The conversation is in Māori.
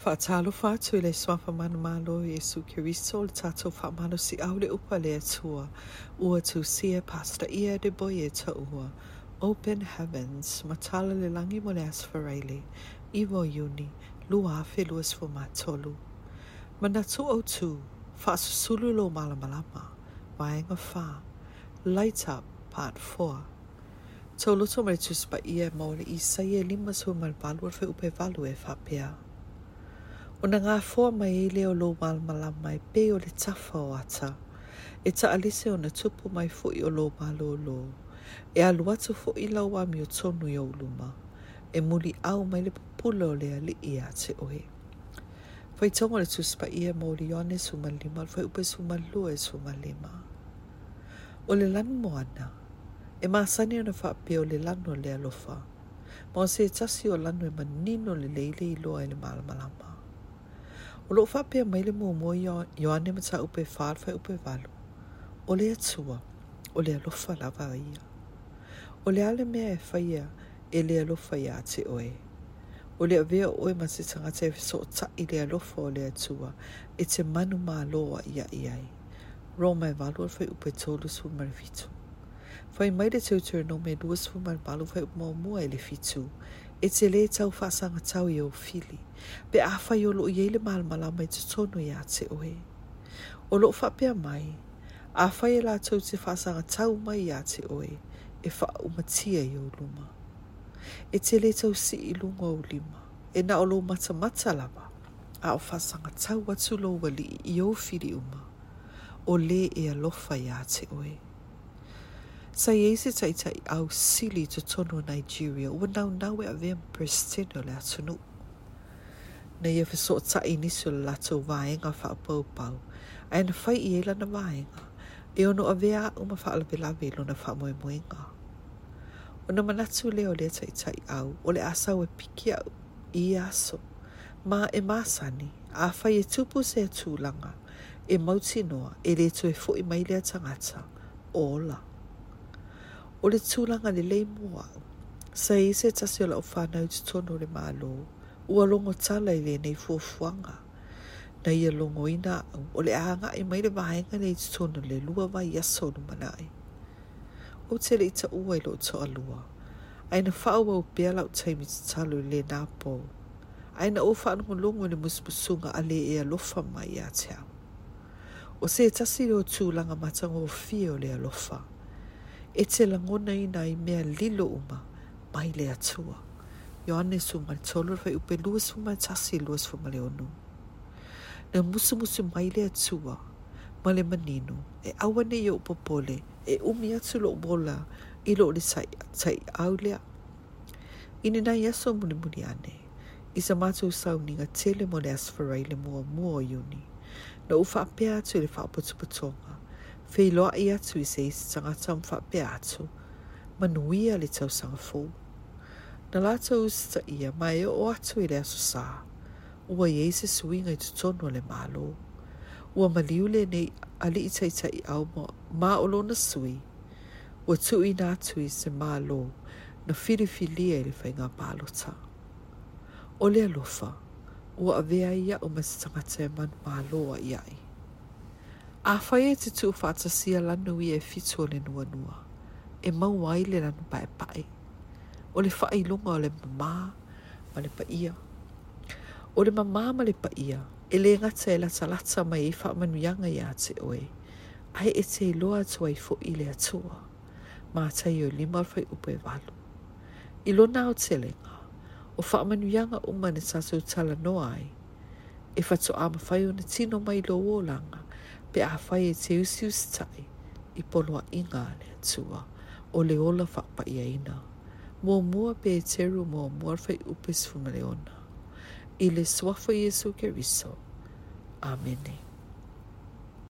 Whaatalo whātua le swafa malo Yesu Kiriso le tatou whaamalo si au le upa le atua. Ua tūsia pasta ia de boye ta ua. Open heavens, matala le langi mo le asfaraili. Iwo yuni, lua afe lua sfumatolu. Manatu o tū, whaasusulu lo malamalama. Waenga wha. Light Up, Part 4. Tau luto mai tuspa ia maule i saia lima su malbalu alfe upe valu e whapea. Ona ngā fua mai i leo lo malamala mai pe o le tafa o ata. E ta alise ona tupu mai fu i o lo malo lo. E alu atu fu i lau ami o tonu i luma. E muli au mai le pupula o le ali i a te oe. Fai tonga le tuspa i e mauri yone sumalima, fai upe sumalua e sumalima. O le lanu moana, e maasani ona fa pe o le lanu le alofa. Mo se e tasi o lanu e manino le leile i loa e le malamalama. O fape a maile mua mua Ioane mata upe whārwhai upe walu. O le tua, o le lofa la ia. O le ale mea e whaia e lea lofa ia te oe. O le ve oe ma te tangata e so ta i le lofa o le tua e te manu mā loa ia iai. Roma e walu fa upe tolu su marifitu. Whai maire teutura no me duas e fu marbalu whai upe mua mua e le fitu e te le e tau whaasanga tau i o fili, pe awha i o loo iei le malamala mai te tonu i a te oe. O loo whapea mai, a whai e la tau te whaasanga tau mai i a te oe, e wha umatia i o luma. E te le e tau si i lunga o lima, e na o loo mata mata lama, a o whaasanga tau atu loo wali i o fili uma, o le e alofa i a te oe. Sa ye se ta ita i au sili to tono Nigeria. Wa nau nau e a vien pristino le atunu. Na ye fiso ta i nisu le lato vaenga fa a pau pau. A ena fai i ela na vaenga. E ono a vea uma fa alabe lave lo na fa moe moenga. O na manatu leo le ta ita i au. O le asa we piki au i aso. Ma e masani. A fai e tupu se tūlanga. E mauti noa. E le to e fo i mai le tangata. Ola. Ola o le tūlanga le lei mua. Sa i se tasio la o whanau te tono le mālo, ua longo tala i le nei fuafuanga. Na ia longo i nā au, o le ānga i e mai le vahenga nei te tono le lua vai yaso no manai. O te le i ta ua i lo to a lua, aina whaua o pia lau taimi te talo i le nā pō. Aina o whaano ho longo ni musipusunga a le e alofa mai a te au. O se tasi lo tūlanga matango o fio le alofa. Aina e te langona i nai mea lilo uma mai le atua. Ioane sumal tolu fai sig løs for tasi luas nu. Når musse musu musu lærer le atua lærer man nu, e awane jo på popole e umia til lo bolle, i lo le sai, sai au lea. Ine nai aso muli muli ane. må lærer sauninga tele mo le asfarai le mua mua o iuni. Na ufa apea atu på whaapotupotonga. Feiloa i atu i se isi tanga tam wha pe atu. Manuia le tau sanga fō. Na lata usta ia mai e o atu i le aso sā. Ua i eise sui ngai tutonu le mālo. Ua maliu le nei ali i taita i au mo mā olo na sui. Ua tu i nā atu i se mālo na firifilia i le whai ngā pālota. O le alofa, ua avea ia o masitangata e manu mālo a iai. ai. A whai e te tū whata sia lanu i e fitua le nua nua. E mau ai le lanu pae pae. O le whai lunga o le mamā, ma le pa ia. O le mamā ma le pa ia, e le ngata e lata lata mai e wha manuianga i a te oe. Ai e te loa atua i fo i le atua. Mā tai o lima whai upo e walu. I lo o te lenga, o wha manuianga umane tatou tala noa ai. E whato ama whai o ne tino mai lo o langa pe a whai e te usi usi tai i poloa inga le atua o le ola whakpa i aina. Mō mua pe e teru mō mua whai upes fumaleona. I le swafo Jesu ke riso. Amenei.